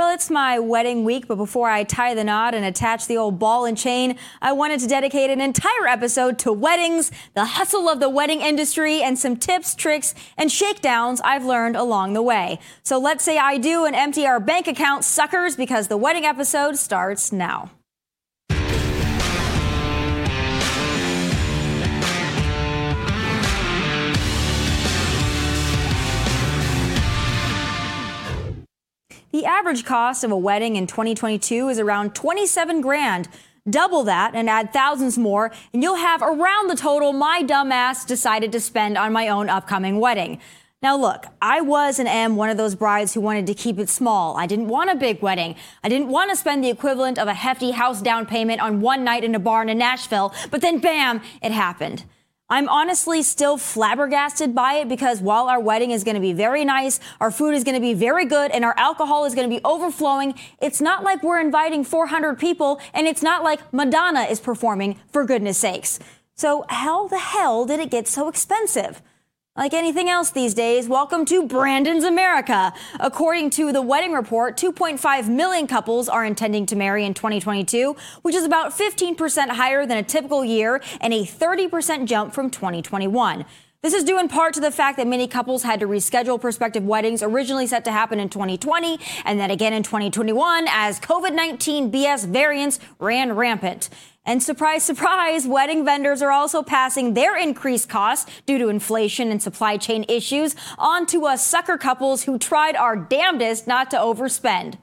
Well, it's my wedding week, but before I tie the knot and attach the old ball and chain, I wanted to dedicate an entire episode to weddings, the hustle of the wedding industry, and some tips, tricks, and shakedowns I've learned along the way. So let's say I do and empty our bank account, suckers, because the wedding episode starts now. The average cost of a wedding in 2022 is around 27 grand. Double that and add thousands more, and you'll have around the total my dumbass decided to spend on my own upcoming wedding. Now, look, I was and am one of those brides who wanted to keep it small. I didn't want a big wedding. I didn't want to spend the equivalent of a hefty house down payment on one night in a barn in Nashville, but then bam, it happened. I'm honestly still flabbergasted by it because while our wedding is going to be very nice, our food is going to be very good, and our alcohol is going to be overflowing, it's not like we're inviting 400 people and it's not like Madonna is performing, for goodness sakes. So, how the hell did it get so expensive? Like anything else these days, welcome to Brandon's America. According to the wedding report, 2.5 million couples are intending to marry in 2022, which is about 15% higher than a typical year and a 30% jump from 2021. This is due in part to the fact that many couples had to reschedule prospective weddings originally set to happen in 2020 and then again in 2021 as COVID 19 BS variants ran rampant. And surprise, surprise, wedding vendors are also passing their increased costs due to inflation and supply chain issues onto us sucker couples who tried our damnedest not to overspend.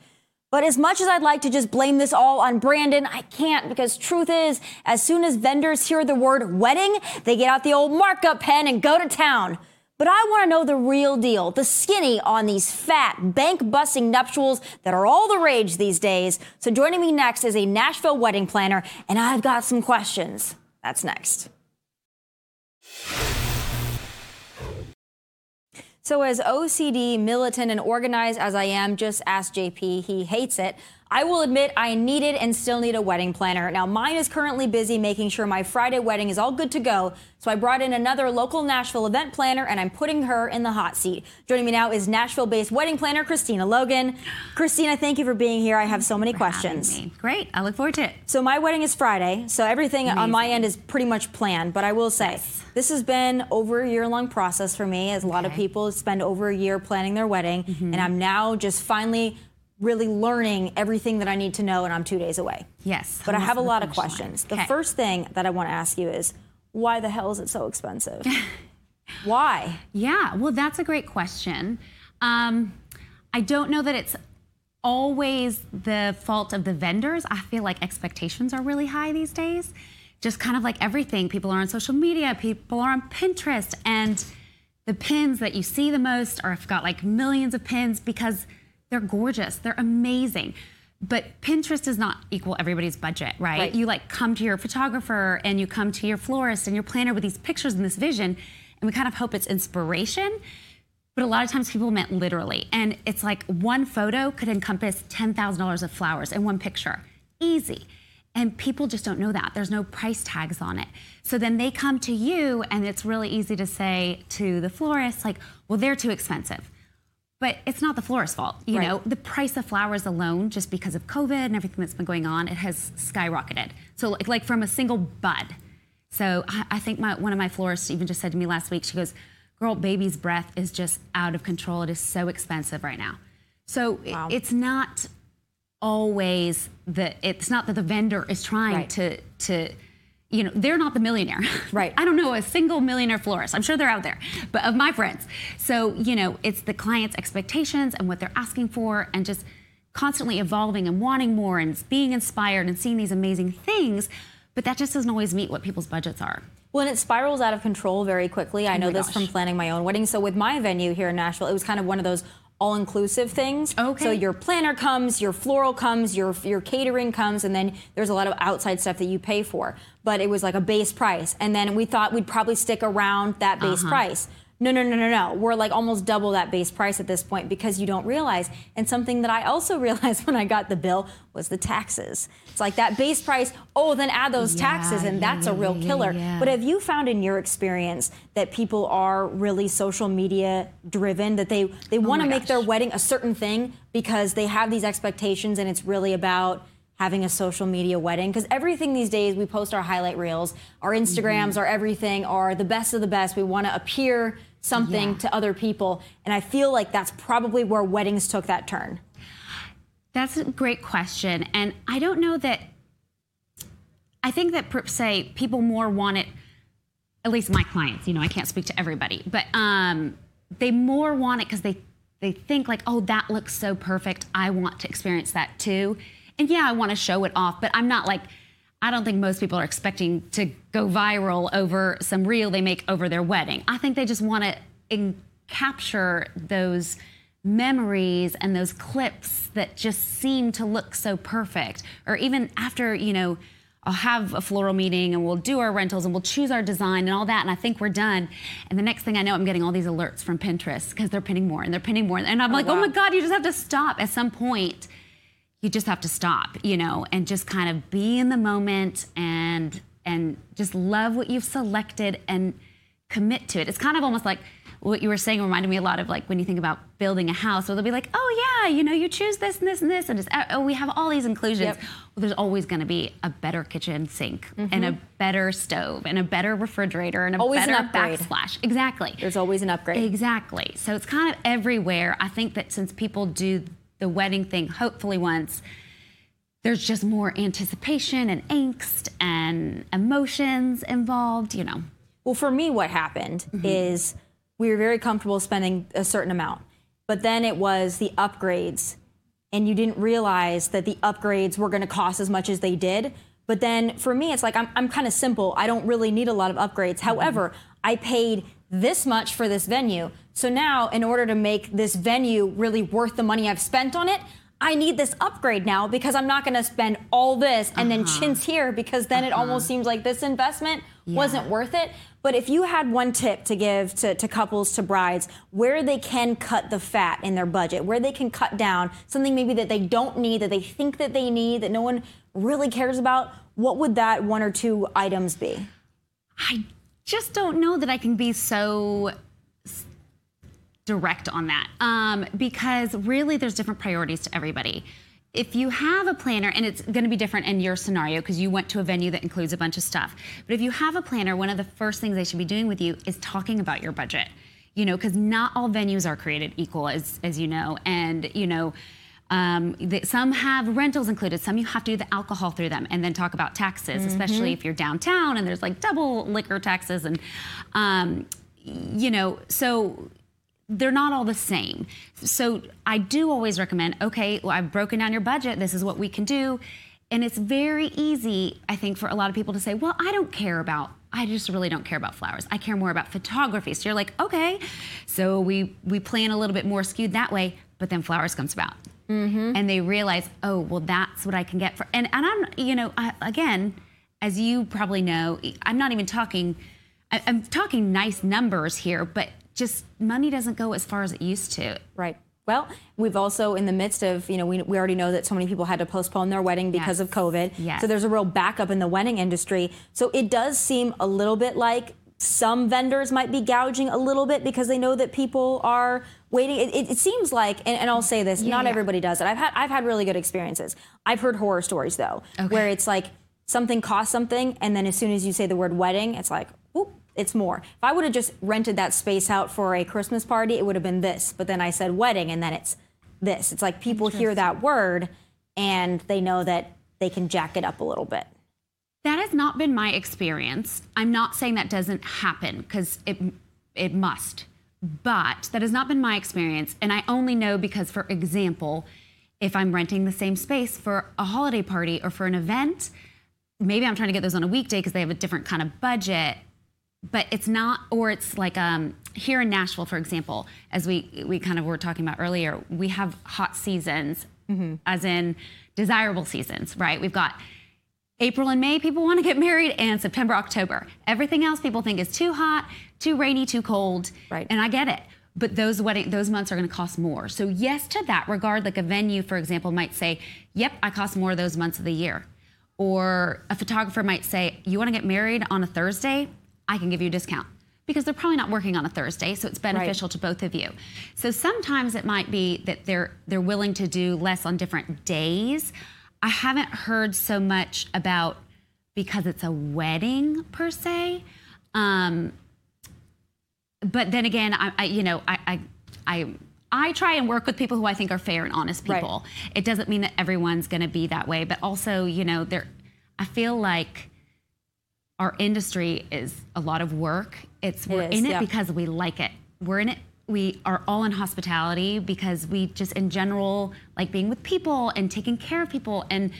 But as much as I'd like to just blame this all on Brandon, I can't because truth is, as soon as vendors hear the word wedding, they get out the old markup pen and go to town. But I want to know the real deal, the skinny on these fat, bank busting nuptials that are all the rage these days. So joining me next is a Nashville wedding planner, and I've got some questions. That's next. So, as OCD, militant, and organized as I am, just ask JP. He hates it. I will admit I needed and still need a wedding planner. Now, mine is currently busy making sure my Friday wedding is all good to go. So I brought in another local Nashville event planner and I'm putting her in the hot seat. Joining me now is Nashville based wedding planner Christina Logan. Christina, thank you for being here. I have so many questions. Great. I look forward to it. So my wedding is Friday. So everything Amazing. on my end is pretty much planned. But I will say, yes. this has been over a year long process for me, as a lot okay. of people spend over a year planning their wedding. Mm-hmm. And I'm now just finally really learning everything that I need to know, and I'm two days away. Yes. But I have a lot of questions. Line. The okay. first thing that I want to ask you is why the hell is it so expensive? why? Yeah, well, that's a great question. Um, I don't know that it's always the fault of the vendors. I feel like expectations are really high these days. Just kind of like everything. People are on social media, people are on Pinterest, and the pins that you see the most are have got like millions of pins because they're gorgeous. They're amazing. But Pinterest does not equal everybody's budget, right? right? You like come to your photographer and you come to your florist and your planner with these pictures and this vision, and we kind of hope it's inspiration. But a lot of times people meant literally. And it's like one photo could encompass $10,000 of flowers in one picture. Easy. And people just don't know that. There's no price tags on it. So then they come to you, and it's really easy to say to the florist, like, well, they're too expensive but it's not the florist's fault. You right. know, the price of flowers alone, just because of COVID and everything that's been going on, it has skyrocketed. So, like, like from a single bud. So, I, I think my, one of my florists even just said to me last week, she goes, Girl, baby's breath is just out of control. It is so expensive right now. So, wow. it, it's not always that it's not that the vendor is trying right. to, to, you know, they're not the millionaire. Right. I don't know a single millionaire florist. I'm sure they're out there, but of my friends. So, you know, it's the client's expectations and what they're asking for and just constantly evolving and wanting more and being inspired and seeing these amazing things. But that just doesn't always meet what people's budgets are. Well, and it spirals out of control very quickly. I oh know this gosh. from planning my own wedding. So with my venue here in Nashville, it was kind of one of those all-inclusive things. Okay. So your planner comes, your floral comes, your your catering comes, and then there's a lot of outside stuff that you pay for. But it was like a base price, and then we thought we'd probably stick around that base uh-huh. price. No, no, no, no, no. We're like almost double that base price at this point because you don't realize. And something that I also realized when I got the bill was the taxes. It's like that base price, oh, then add those Yeah, taxes, and yeah, that's yeah, a real killer. But have you found in your experience that people are really social media driven, that they, they want to Oh make their wedding a certain thing because they have these expectations and it's really about having a social media wedding because everything these days we post our highlight reels our instagrams Mm-hmm. our everything are the best of the best we want to appear something Yeah. to other people and i feel like that's probably where weddings took that turn That's a great question. And I don't know that, I think that, per say, people more want it, at least my clients, you know, I can't speak to everybody, but um, they more want it because they, they think like, oh, that looks so perfect. I want to experience that too. And yeah, I want to show it off, but I'm not like, I don't think most people are expecting to go viral over some reel they make over their wedding. I think they just want to in- capture those memories and those clips that just seem to look so perfect. Or even after, you know, I'll have a floral meeting and we'll do our rentals and we'll choose our design and all that. And I think we're done. And the next thing I know, I'm getting all these alerts from Pinterest because they're pinning more and they're pinning more. And I'm oh, like, oh my God, you just have to stop at some point you just have to stop, you know, and just kind of be in the moment and and just love what you've selected and commit to it. It's kind of almost like what you were saying reminded me a lot of like when you think about building a house, where they'll be like, oh yeah, you know, you choose this and this and this, and it's, oh, uh, we have all these inclusions. Yep. Well, there's always going to be a better kitchen sink and a mm-hmm. better stove and a better refrigerator and a Always an better upgrade. backsplash. Exactly. there's always an upgrade Exactly. So it's kind of everywhere. I think that since people do the wedding thing, hopefully once, there's just more anticipation and angst and emotions involved, you know. Well, for me, what happened Mm-hmm. is we were very comfortable spending a certain amount, but then it was the upgrades, and you didn't realize that the upgrades were going to cost as much as they did. But then for me, it's like I'm, I'm kind of simple. I don't really need a lot of upgrades. However, I paid this much for this venue. So now, in order to make this venue really worth the money I've spent on it, I need this upgrade now because I'm not going to spend all this and then uh-huh. chintz here because then it almost uh-huh. seems like this investment wasn't worth it. But if you had one tip to give to, to couples, to brides, where they can cut the fat in their budget, where they can cut down something maybe that they don't need, that they think that they need, that no one really cares about, what would that one or two items be? I just don't know that I can be so direct on that um, because really there's different priorities to everybody. If you have a planner, and it's going to be different in your scenario because you went to a venue that includes a bunch of stuff, but if you have a planner, one of the first things they should be doing with you is talking about your budget. You know, because not all venues are created equal, as as you know, and you know. Um, some have rentals included. Some you have to do the alcohol through them, and then talk about taxes, especially if you're downtown and there's like double liquor taxes, and um, you know, so they're not all the same. So I do always recommend. Okay, well, I've broken down your budget. This is what we can do, and it's very easy, I think, for a lot of people to say, "Well, I don't care about." I just really don't care about flowers. I care more about photography. So you're like, okay, so we we plan a little bit more skewed that way, but then flowers comes about mm-hmm. and they realize, oh, well, that's what I can get for. And and I'm, you know, I, again, as you probably know, I'm not even talking. I, I'm talking nice numbers here, but just money doesn't go as far as it used to. Right. Well, we've also in the midst of, you know, we, we already know that so many people had to postpone their wedding because of COVID. Yes. So there's a real backup in the wedding industry. So it does seem a little bit like some vendors might be gouging a little bit because they know that people are waiting. It, it, it seems like, and, and I'll say this, not yeah. everybody does it. I've had I've had really good experiences. I've heard horror stories though, where it's like something costs something, and then as soon as you say the word wedding, it's like, whoop, it's more. If I would have just rented that space out for a Christmas party, it would have been this. But then I said wedding, and then it's this. It's like people hear that word and they know that they can jack it up a little bit. That has not been my experience. I'm not saying that doesn't happen because it it must. But that has not been my experience and I only know because for example, if I'm renting the same space for a holiday party or for an event, maybe I'm trying to get those on a weekday because they have a different kind of budget. But it's not, or it's like um, here in Nashville, for example, as we we kind of were talking about earlier, we have hot seasons, as in desirable seasons, right? We've got April and May, people want to get married, and September, October. Everything else people think is too hot, too rainy, too cold. Right. And I get it. But those wedding those months are going to cost more. So yes, to that regard, like a venue, for example, might say, "Yep, I cost more those months of the year," or a photographer might say, "You want to get married on a Thursday? I can give you a discount." Because they're probably not working on a Thursday, so it's beneficial to both of you. So sometimes it might be that they're they're willing to do less on different days. I haven't heard so much about because it's a wedding per se. Um, but then again, I, I you know, I, I, I, I try and work with people who I think are fair and honest Right. people. It doesn't mean that everyone's going to be that way, but also, you know, there. I feel like our industry is a lot of work. It's we're is, in it yeah. because we like it. We're in it. We are all in hospitality because we just, in general, like being with people and taking care of people and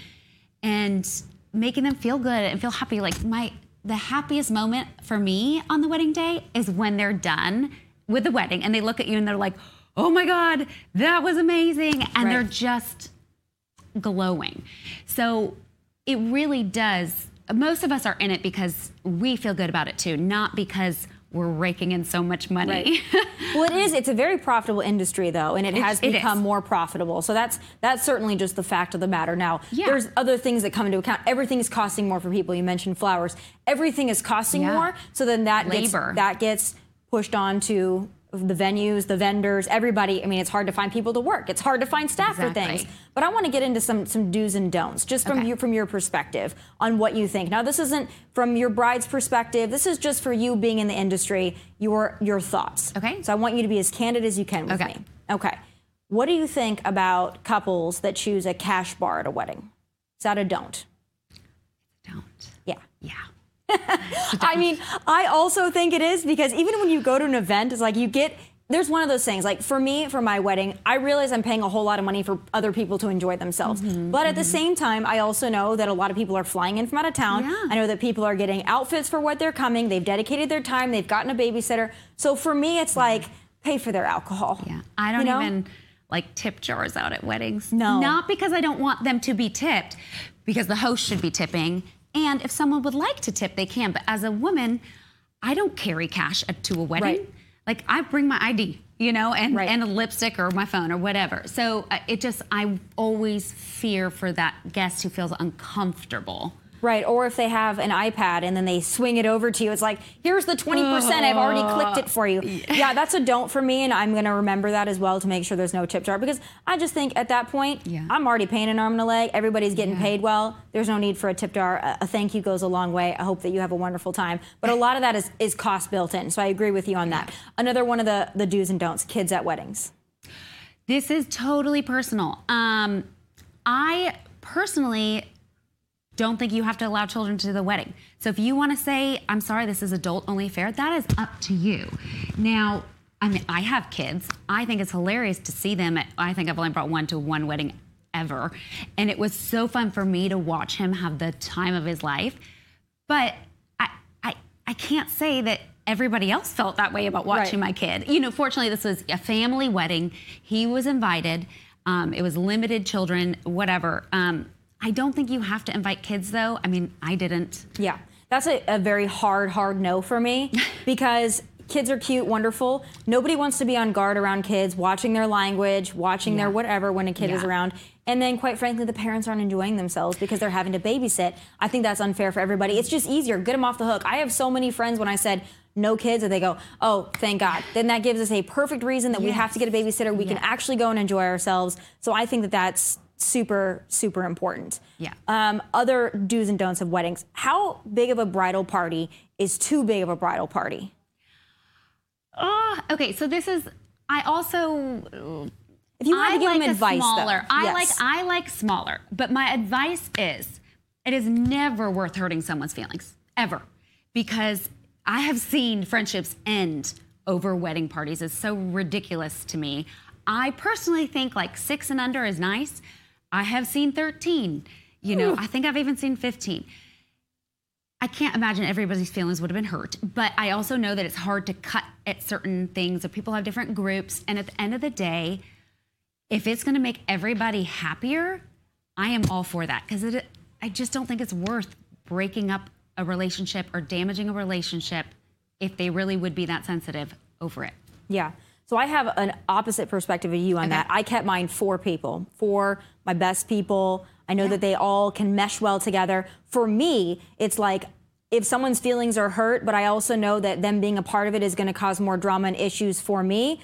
and making them feel good and feel happy. Like my the happiest moment for me on the wedding day is when they're done with the wedding and they look at you and they're like, "Oh my God, that was amazing!" and they're just glowing. So it really does. Most of us are in it because we feel good about it too, not because we're raking in so much money. well, it is. It's a very profitable industry, though, and it It- has it become is. more profitable. So that's that's certainly just the fact of the matter. Now, Yeah. there's other things that come into account. Everything is costing more for people. You mentioned flowers. Everything is costing Yeah. more. So then that Labor. gets that gets pushed on to the venues, the vendors, everybody. I mean, it's hard to find people to work. It's hard to find staff for things. But I want to get into some some do's and don'ts, just from Okay. you from your perspective on what you think. Now, this isn't from your bride's perspective. This is just for you being in the industry. Your your thoughts. Okay. So I want you to be as candid as you can with Okay. me. Okay. What do you think about couples that choose a cash bar at a wedding? Is that a don't? Don't. Yeah. Yeah. I mean, I also think it is because even when you go to an event, it's like you get. There's one of those things. Like for me, for my wedding, I realize I'm paying a whole lot of money for other people to enjoy themselves. Mm-hmm, but at the same time, I also know that a lot of people are flying in from out of town. Yeah. I know that people are getting outfits for what they're coming. They've dedicated their time. They've gotten a babysitter. So for me, it's like pay for their alcohol. Yeah. I don't You know? even like tip jars out at weddings. No. Not because I don't want them to be tipped, because the host should be tipping. And if someone would like to tip, they can. But as a woman, I don't carry cash to a wedding. Right. Like I bring my ID, you know, and, Right. and a lipstick or my phone or whatever. So uh, it just, I always fear for that guest who feels uncomfortable. Right, or if they have an iPad and then they swing it over to you, it's like, here's the 20%, I've already clicked it for you. Yeah, that's a don't for me, and I'm gonna remember that as well to make sure there's no tip jar because I just think at that point, Yeah. I'm already paying an arm and a leg, everybody's getting Yeah. paid well, there's no need for a tip jar. A, a thank you goes a long way. I hope that you have a wonderful time. But a lot of that is, is cost built in, so I agree with you on that. Another one of the, the do's and don'ts kids at weddings. This is totally personal. Um, I personally don't think you have to allow children to the wedding. So if you want to say, I'm sorry, this is adult only affair, that is up to you. Now, I mean, I have kids. I think it's hilarious to see them. At, I think I've only brought one to one wedding ever. And it was so fun for me to watch him have the time of his life. But I, I, I can't say that everybody else felt that way about watching Right. my kid. You know, fortunately, this was a family wedding. He was invited. Um, it was limited children, whatever. Um, I don't think you have to invite kids, though. I mean, I didn't. Yeah, that's a, a very hard, hard no for me because kids are cute, wonderful. Nobody wants to be on guard around kids, watching their language, watching their whatever when a kid is around. And then, quite frankly, the parents aren't enjoying themselves because they're having to babysit. I think that's unfair for everybody. It's just easier. Get them off the hook. I have so many friends when I said, no kids, and they go, oh, thank God. Then that gives us a perfect reason that we have to get a babysitter. We can actually go and enjoy ourselves. So I think that that's super, super important. Yeah. Um, other do's and don'ts of weddings. How big of a bridal party is too big of a bridal party? Oh, okay. So this is. I also If you I to give like them advice, smaller. though. I Yes. like I like smaller. But my advice is, it is never worth hurting someone's feelings ever, because I have seen friendships end over wedding parties. It's so ridiculous to me. I personally think like six and under is nice. I have seen thirteen. You know, I think I've even seen fifteen. I can't imagine everybody's feelings would have been hurt, but I also know that it's hard to cut at certain things. Or people have different groups, and at the end of the day, if it's going to make everybody happier, I am all for that because it. I just don't think it's worth breaking up a relationship or damaging a relationship if they really would be that sensitive over it. Yeah. So I have an opposite perspective of you on Okay. that. I kept mine for people, for my best people. I know that they all can mesh well together. For me, it's like if someone's feelings are hurt, but I also know that them being a part of it is going to cause more drama and issues for me.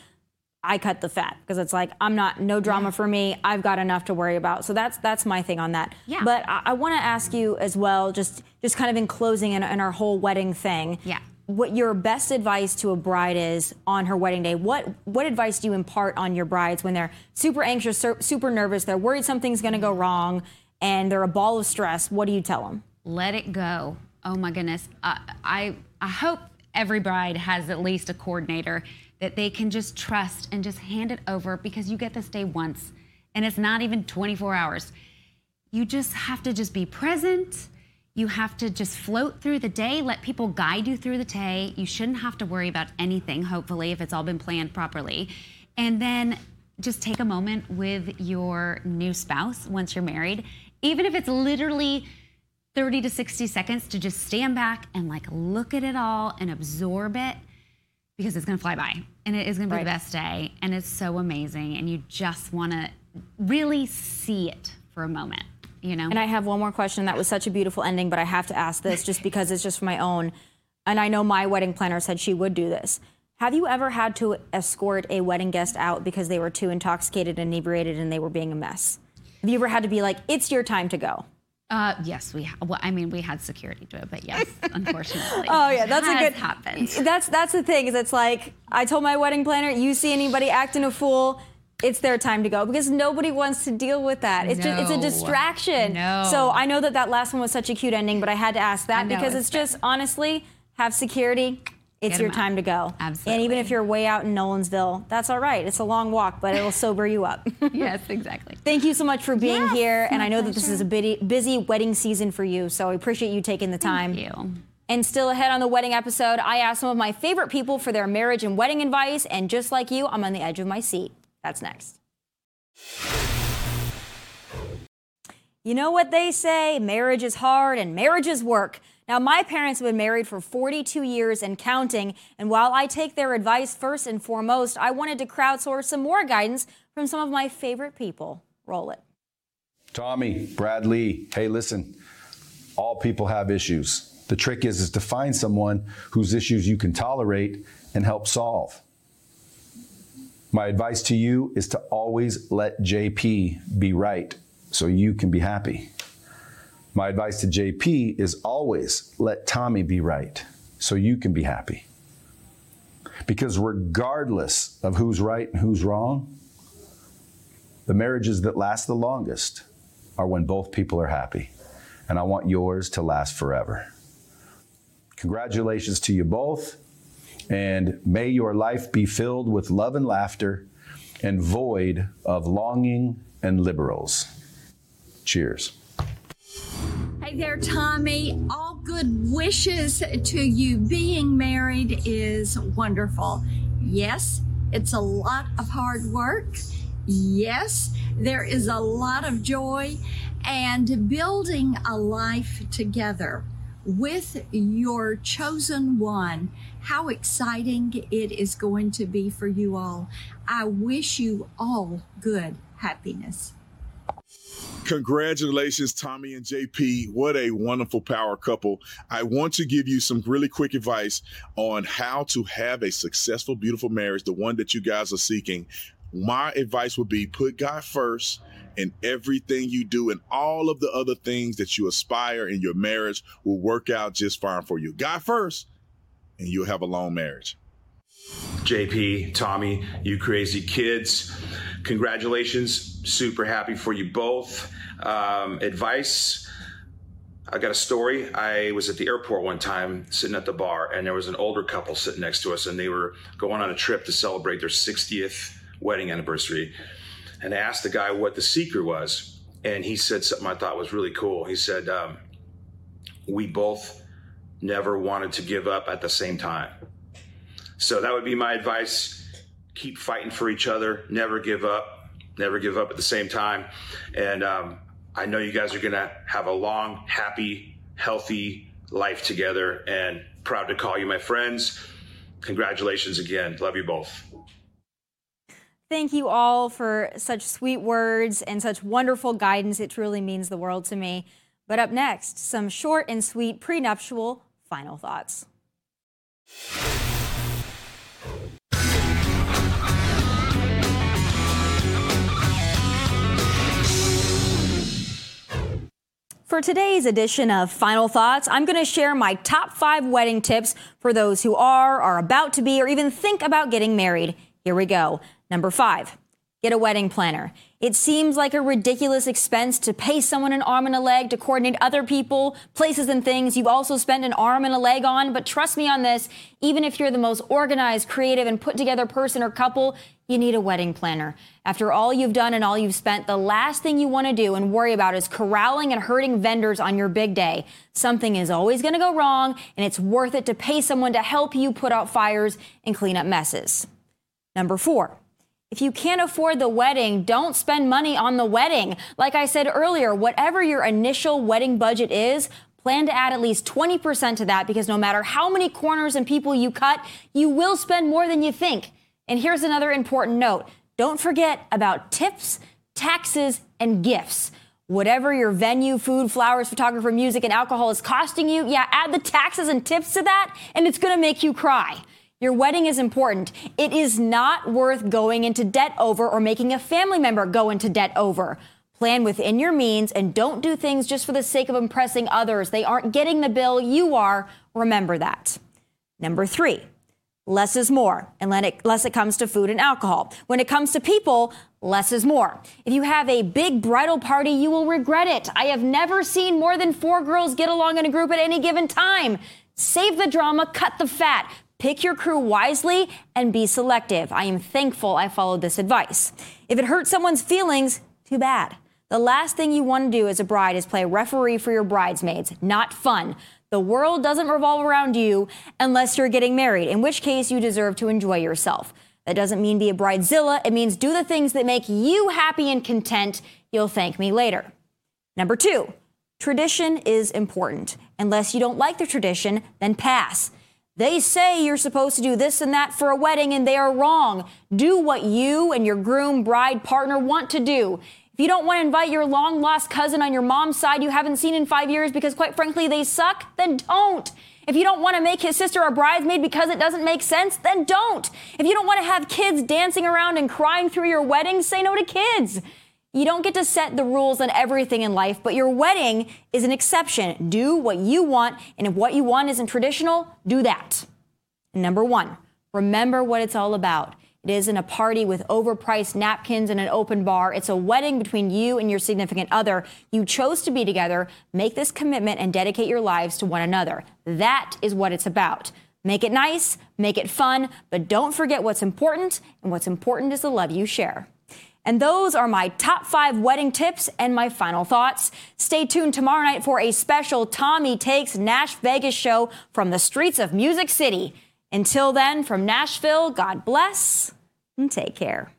I cut the fat because it's like I'm not no drama for me. I've got enough to worry about. So that's that's my thing on that. Yeah. But I, I want to ask you as well, just just kind of in closing in, in our whole wedding thing. Yeah. What your best advice to a bride is on her wedding day? What what advice do you impart on your brides when they're super anxious, super nervous, they're worried something's going to go wrong, and they're a ball of stress? What do you tell them? Let it go. Oh my goodness. I I, I hope every bride has at least a coordinator that they can just trust and just hand it over because you get this day once and it's not even 24 hours. You just have to just be present. You have to just float through the day, let people guide you through the day. You shouldn't have to worry about anything, hopefully, if it's all been planned properly. And then just take a moment with your new spouse once you're married, even if it's literally 30 to 60 seconds to just stand back and like look at it all and absorb it because it's going to fly by and it is going to be the best day and it's so amazing and you just want to really see it for a moment, you know? And I have one more question. That was such a beautiful ending, but I have to ask this just because it's just for my own. And I know my wedding planner said she would do this. Have you ever had to escort a wedding guest out because they were too intoxicated, inebriated, and they were being a mess? Have you ever had to be like, it's your time to go? Uh, yes, we. Ha- well, I mean, we had security do it, but yes, unfortunately. Oh yeah, that's a good. happened. That's that's the thing is it's like I told my wedding planner, you see anybody acting a fool, it's their time to go because nobody wants to deal with that. It's just it's a distraction. No. So I know that that last one was such a cute ending, but I had to ask that know, because it's it's just honestly have security. It's Get your 'em out. time to go. Absolutely. And even if you're way out in Nolensville, that's all right. It's a long walk, but it'll sober you up. yes, exactly. Thank you so much for being Yes, here. And I know that this is a busy, busy wedding season for you, so I appreciate you taking the time. Thank you. And still ahead on the wedding episode, I asked some of my favorite people for their marriage and wedding advice. And just like you, I'm on the edge of my seat. That's next. You know what they say marriage is hard and marriage is work. Now, my parents have been married for 42 years and counting. And while I take their advice first and foremost, I wanted to crowdsource some more guidance from some of my favorite people. Roll it. Tomi, Brad Lee, hey, listen, all people have issues. The trick is, is to find someone whose issues you can tolerate and help solve. My advice to you is to always let JP be right so you can be happy. My advice to JP is always let Tomi be right so you can be happy. Because regardless of who's right and who's wrong, the marriages that last the longest are when both people are happy. And I want yours to last forever. Congratulations to you both. And may your life be filled with love and laughter and void of longing and liberals. Cheers. Hey there, Tomi. All good wishes to you. Being married is wonderful. Yes, it's a lot of hard work. Yes, there is a lot of joy and building a life together with your chosen one. How exciting it is going to be for you all. I wish you all good happiness. Congratulations, Tomi and JP. What a wonderful power couple. I want to give you some really quick advice on how to have a successful, beautiful marriage, the one that you guys are seeking. My advice would be put God first in everything you do, and all of the other things that you aspire in your marriage will work out just fine for you. God first, and you'll have a long marriage. JP, Tomi, you crazy kids. Congratulations. Super happy for you both. Um, advice I got a story. I was at the airport one time sitting at the bar, and there was an older couple sitting next to us, and they were going on a trip to celebrate their 60th wedding anniversary. And I asked the guy what the secret was, and he said something I thought was really cool. He said, um, We both never wanted to give up at the same time. So that would be my advice. Keep fighting for each other. Never give up. Never give up at the same time. And um, I know you guys are going to have a long, happy, healthy life together and proud to call you my friends. Congratulations again. Love you both. Thank you all for such sweet words and such wonderful guidance. It truly means the world to me. But up next, some short and sweet prenuptial final thoughts. For today's edition of Final Thoughts, I'm going to share my top five wedding tips for those who are, are about to be, or even think about getting married. Here we go. Number five, get a wedding planner. It seems like a ridiculous expense to pay someone an arm and a leg to coordinate other people, places, and things you've also spent an arm and a leg on. But trust me on this, even if you're the most organized, creative, and put together person or couple, you need a wedding planner. After all you've done and all you've spent, the last thing you want to do and worry about is corralling and hurting vendors on your big day. Something is always going to go wrong, and it's worth it to pay someone to help you put out fires and clean up messes. Number four, if you can't afford the wedding, don't spend money on the wedding. Like I said earlier, whatever your initial wedding budget is, plan to add at least 20% to that because no matter how many corners and people you cut, you will spend more than you think. And here's another important note don't forget about tips, taxes, and gifts. Whatever your venue, food, flowers, photographer, music, and alcohol is costing you, yeah, add the taxes and tips to that, and it's gonna make you cry. Your wedding is important. It is not worth going into debt over or making a family member go into debt over. Plan within your means and don't do things just for the sake of impressing others. They aren't getting the bill, you are. Remember that. Number three, less is more, unless it comes to food and alcohol. When it comes to people, less is more. If you have a big bridal party, you will regret it. I have never seen more than four girls get along in a group at any given time. Save the drama, cut the fat. Pick your crew wisely and be selective. I am thankful I followed this advice. If it hurts someone's feelings, too bad. The last thing you want to do as a bride is play referee for your bridesmaids. Not fun. The world doesn't revolve around you unless you're getting married, in which case you deserve to enjoy yourself. That doesn't mean be a bridezilla. It means do the things that make you happy and content. You'll thank me later. Number two, tradition is important. Unless you don't like the tradition, then pass. They say you're supposed to do this and that for a wedding, and they are wrong. Do what you and your groom, bride, partner want to do. If you don't want to invite your long lost cousin on your mom's side you haven't seen in five years because, quite frankly, they suck, then don't. If you don't want to make his sister a bridesmaid because it doesn't make sense, then don't. If you don't want to have kids dancing around and crying through your wedding, say no to kids. You don't get to set the rules on everything in life, but your wedding is an exception. Do what you want, and if what you want isn't traditional, do that. number one, remember what it's all about. It isn't a party with overpriced napkins and an open bar. It's a wedding between you and your significant other. You chose to be together. Make this commitment and dedicate your lives to one another. That is what it's about. Make it nice, make it fun, but don't forget what's important, and what's important is the love you share. And those are my top five wedding tips and my final thoughts. Stay tuned tomorrow night for a special Tomi Takes Nash Vegas show from the streets of Music City. Until then, from Nashville, God bless and take care.